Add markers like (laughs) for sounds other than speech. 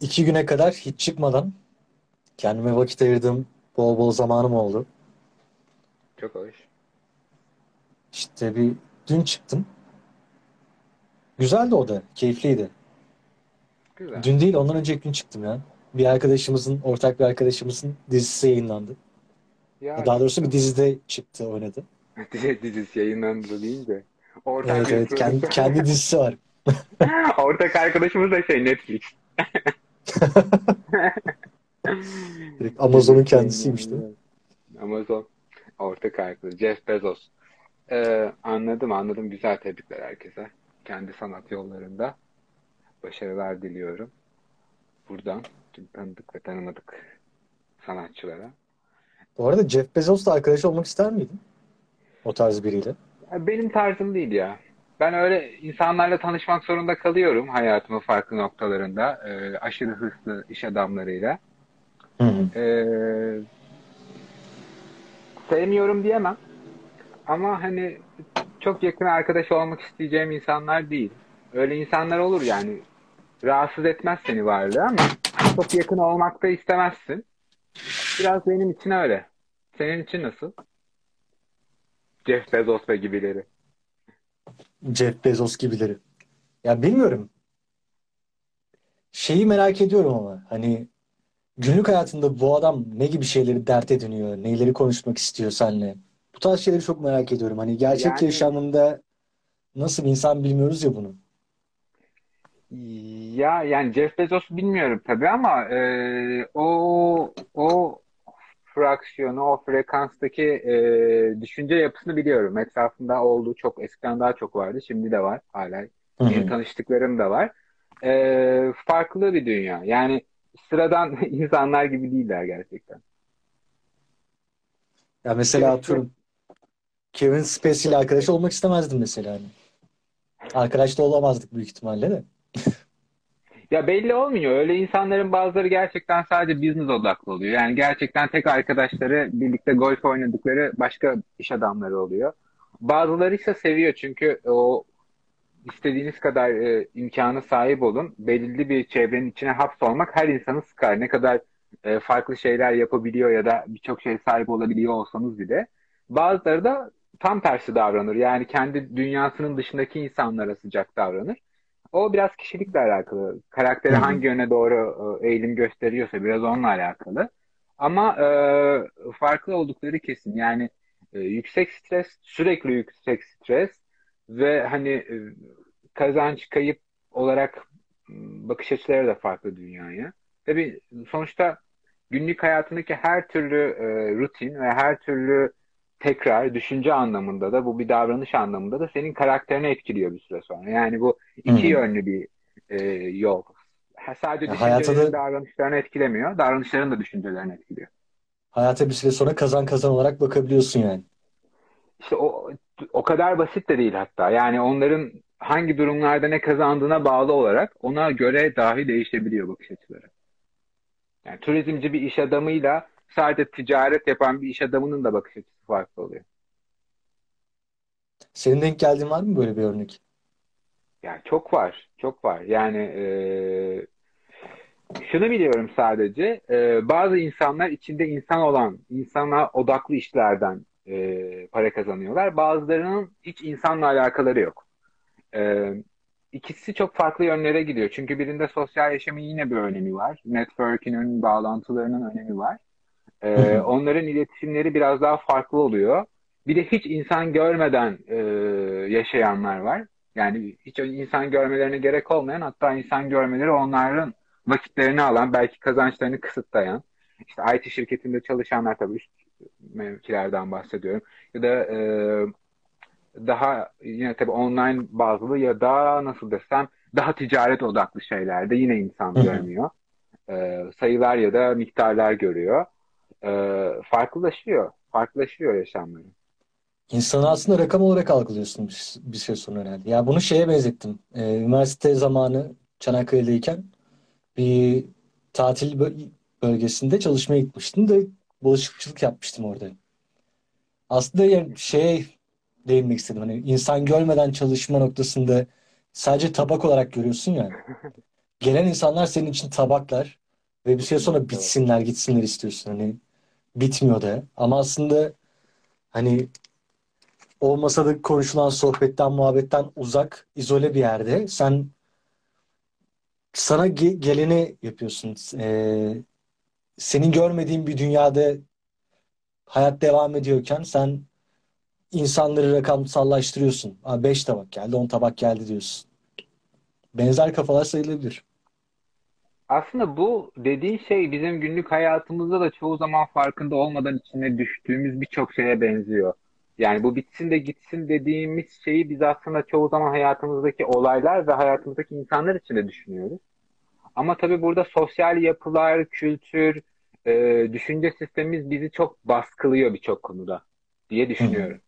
iki güne kadar hiç çıkmadan kendime vakit ayırdığım bol bol zamanım oldu. Çok hoş. İşte bir dün çıktım. Güzeldi o da. Keyifliydi. Güzel. Dün değil ondan önceki gün çıktım ya. Bir arkadaşımızın, ortak bir arkadaşımızın dizisi yayınlandı. Ya Daha doğrusu bir dizide çıktı, oynadı. (laughs) dizi dizisi yayınlandı deyince. Ortak Evet evet kendi, kendi dizisi var. (laughs) Ortak arkadaşımız da şey Netflix. (laughs) (laughs) Direkt Amazon'un kendisiymiş değil mi? Amazon. Ortak arkadaş. Jeff Bezos. Ee, anladım anladım. Güzel tebrikler herkese. Kendi sanat yollarında. Başarılar diliyorum. Buradan tüm tanıdık ve tanımadık sanatçılara. Bu arada Jeff Bezos'la arkadaş olmak ister miydin? O tarz biriyle. Benim tarzım değil ya. Ben öyle insanlarla tanışmak zorunda kalıyorum hayatımın farklı noktalarında. Ee, aşırı hırslı iş adamlarıyla. Hı hı. Ee, sevmiyorum diyemem. Ama hani çok yakın arkadaş olmak isteyeceğim insanlar değil. Öyle insanlar olur yani. Rahatsız etmez seni varlığı ama çok yakın olmak da istemezsin. Biraz benim için öyle. Senin için nasıl? Jeff Bezos ve gibileri. Jeff Bezos gibileri. Ya bilmiyorum. Şeyi merak ediyorum ama hani günlük hayatında bu adam ne gibi şeyleri dert ediniyor, neyleri konuşmak istiyor seninle. Bu tarz şeyleri çok merak ediyorum. Hani gerçek Yani yaşamında nasıl bir insan bilmiyoruz ya bunu. ya yani Jeff Bezos bilmiyorum tabii ama e, o o fraksiyonu, o frekanstaki e, düşünce yapısını biliyorum. Etrafında olduğu çok eskiden daha çok vardı. Şimdi de var hala. Yeni tanıştıklarım da var. E, farklı bir dünya. Yani sıradan (laughs) insanlar gibi değiller gerçekten. Ya mesela atıyorum Kevin Spacey ile arkadaş olmak istemezdim mesela hani. Arkadaş da olamazdık büyük ihtimalle de. (laughs) Ya belli olmuyor. Öyle insanların bazıları gerçekten sadece business odaklı oluyor. Yani gerçekten tek arkadaşları birlikte golf oynadıkları başka iş adamları oluyor. Bazıları ise seviyor çünkü o istediğiniz kadar e, imkanı sahip olun. Belirli bir çevrenin içine hapsolmak her insanı sıkar. Ne kadar e, farklı şeyler yapabiliyor ya da birçok şey sahip olabiliyor olsanız bile. Bazıları da tam tersi davranır. Yani kendi dünyasının dışındaki insanlara sıcak davranır. O biraz kişilikle alakalı. Karakteri hangi yöne doğru e, eğilim gösteriyorsa biraz onunla alakalı. Ama e, farklı oldukları kesin. Yani e, yüksek stres, sürekli yüksek stres ve hani e, kazanç kayıp olarak bakış açıları da farklı dünyaya. Tabii sonuçta günlük hayatındaki her türlü e, rutin ve her türlü tekrar düşünce anlamında da bu bir davranış anlamında da senin karakterini etkiliyor bir süre sonra. Yani bu iki hı. yönlü bir e, yol. Ha, sadece Ya hayata düşüncelerin da davranışlarını etkilemiyor, davranışların da düşüncelerini etkiliyor. hayata bir süre sonra kazan kazan olarak bakabiliyorsun yani. İşte o o kadar basit de değil hatta. Yani onların hangi durumlarda ne kazandığına bağlı olarak ona göre dahi değişebiliyor bakış açıları. Yani turizmci bir iş adamıyla sadece ticaret yapan bir iş adamının da bakış açısı farklı oluyor. Senin denk geldiğin var mı böyle bir örnek? Yani çok var, çok var. Yani e, şunu biliyorum sadece, e, bazı insanlar içinde insan olan, insana odaklı işlerden e, para kazanıyorlar. Bazılarının hiç insanla alakaları yok. E, ikisi çok farklı yönlere gidiyor. Çünkü birinde sosyal yaşamın yine bir önemi var. Network'ünün, bağlantılarının önemi var. Hı. (laughs) onların iletişimleri biraz daha farklı oluyor. Bir de hiç insan görmeden e, yaşayanlar var. Yani hiç insan görmelerine gerek olmayan hatta insan görmeleri onların vakitlerini alan, belki kazançlarını kısıtlayan. İşte IT şirketinde çalışanlar tabii üst mevkilerden bahsediyorum. Ya da e, daha yine tabii online bazlı ya da nasıl desem daha ticaret odaklı şeylerde yine insan görmüyor. E, sayılar ya da miktarlar görüyor e, farklılaşıyor. Farklılaşıyor yaşamları. İnsanı aslında rakam olarak algılıyorsun bir, süre sonra herhalde. Ya bunu şeye benzettim. Ee, üniversite zamanı Çanakkale'deyken bir tatil bö- bölgesinde çalışmaya gitmiştim de bulaşıkçılık yapmıştım orada. Aslında yani şeye değinmek istedim. Hani insan görmeden çalışma noktasında sadece tabak olarak görüyorsun ya. (laughs) gelen insanlar senin için tabaklar ve bir süre sonra bitsinler, gitsinler istiyorsun. Hani bitmiyor da. Ama aslında hani o masada konuşulan sohbetten, muhabbetten uzak, izole bir yerde sen sana ge- geleni yapıyorsun. Ee, senin görmediğin bir dünyada hayat devam ediyorken sen insanları rakamsallaştırıyorsun. Aa, 5 tabak geldi, 10 tabak geldi diyorsun. Benzer kafalar sayılabilir. Aslında bu dediğin şey bizim günlük hayatımızda da çoğu zaman farkında olmadan içine düştüğümüz birçok şeye benziyor. Yani bu bitsin de gitsin dediğimiz şeyi biz aslında çoğu zaman hayatımızdaki olaylar ve hayatımızdaki insanlar için de düşünüyoruz. Ama tabii burada sosyal yapılar, kültür, e, düşünce sistemimiz bizi çok baskılıyor birçok konuda diye düşünüyorum.